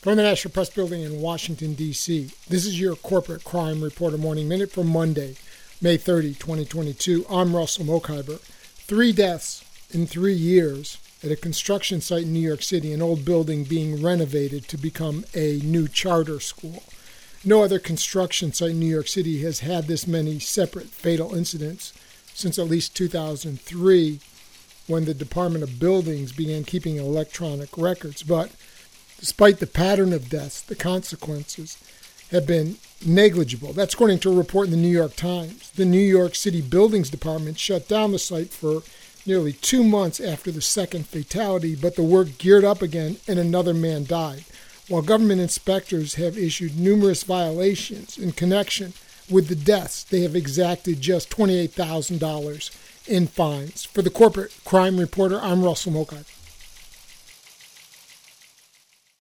From the National Press Building in Washington, D.C., this is your Corporate Crime Reporter Morning Minute for Monday, May 30, 2022. I'm Russell Mokhiber. Three deaths in three years at a construction site in New York City, an old building being renovated to become a new charter school. No other construction site in New York City has had this many separate fatal incidents since at least 2003 when the Department of Buildings began keeping electronic records. But Despite the pattern of deaths, the consequences have been negligible. That's according to a report in the New York Times. The New York City Buildings Department shut down the site for nearly two months after the second fatality, but the work geared up again and another man died. While government inspectors have issued numerous violations in connection with the deaths, they have exacted just $28,000 in fines. For the Corporate Crime Reporter, I'm Russell Mokhiber.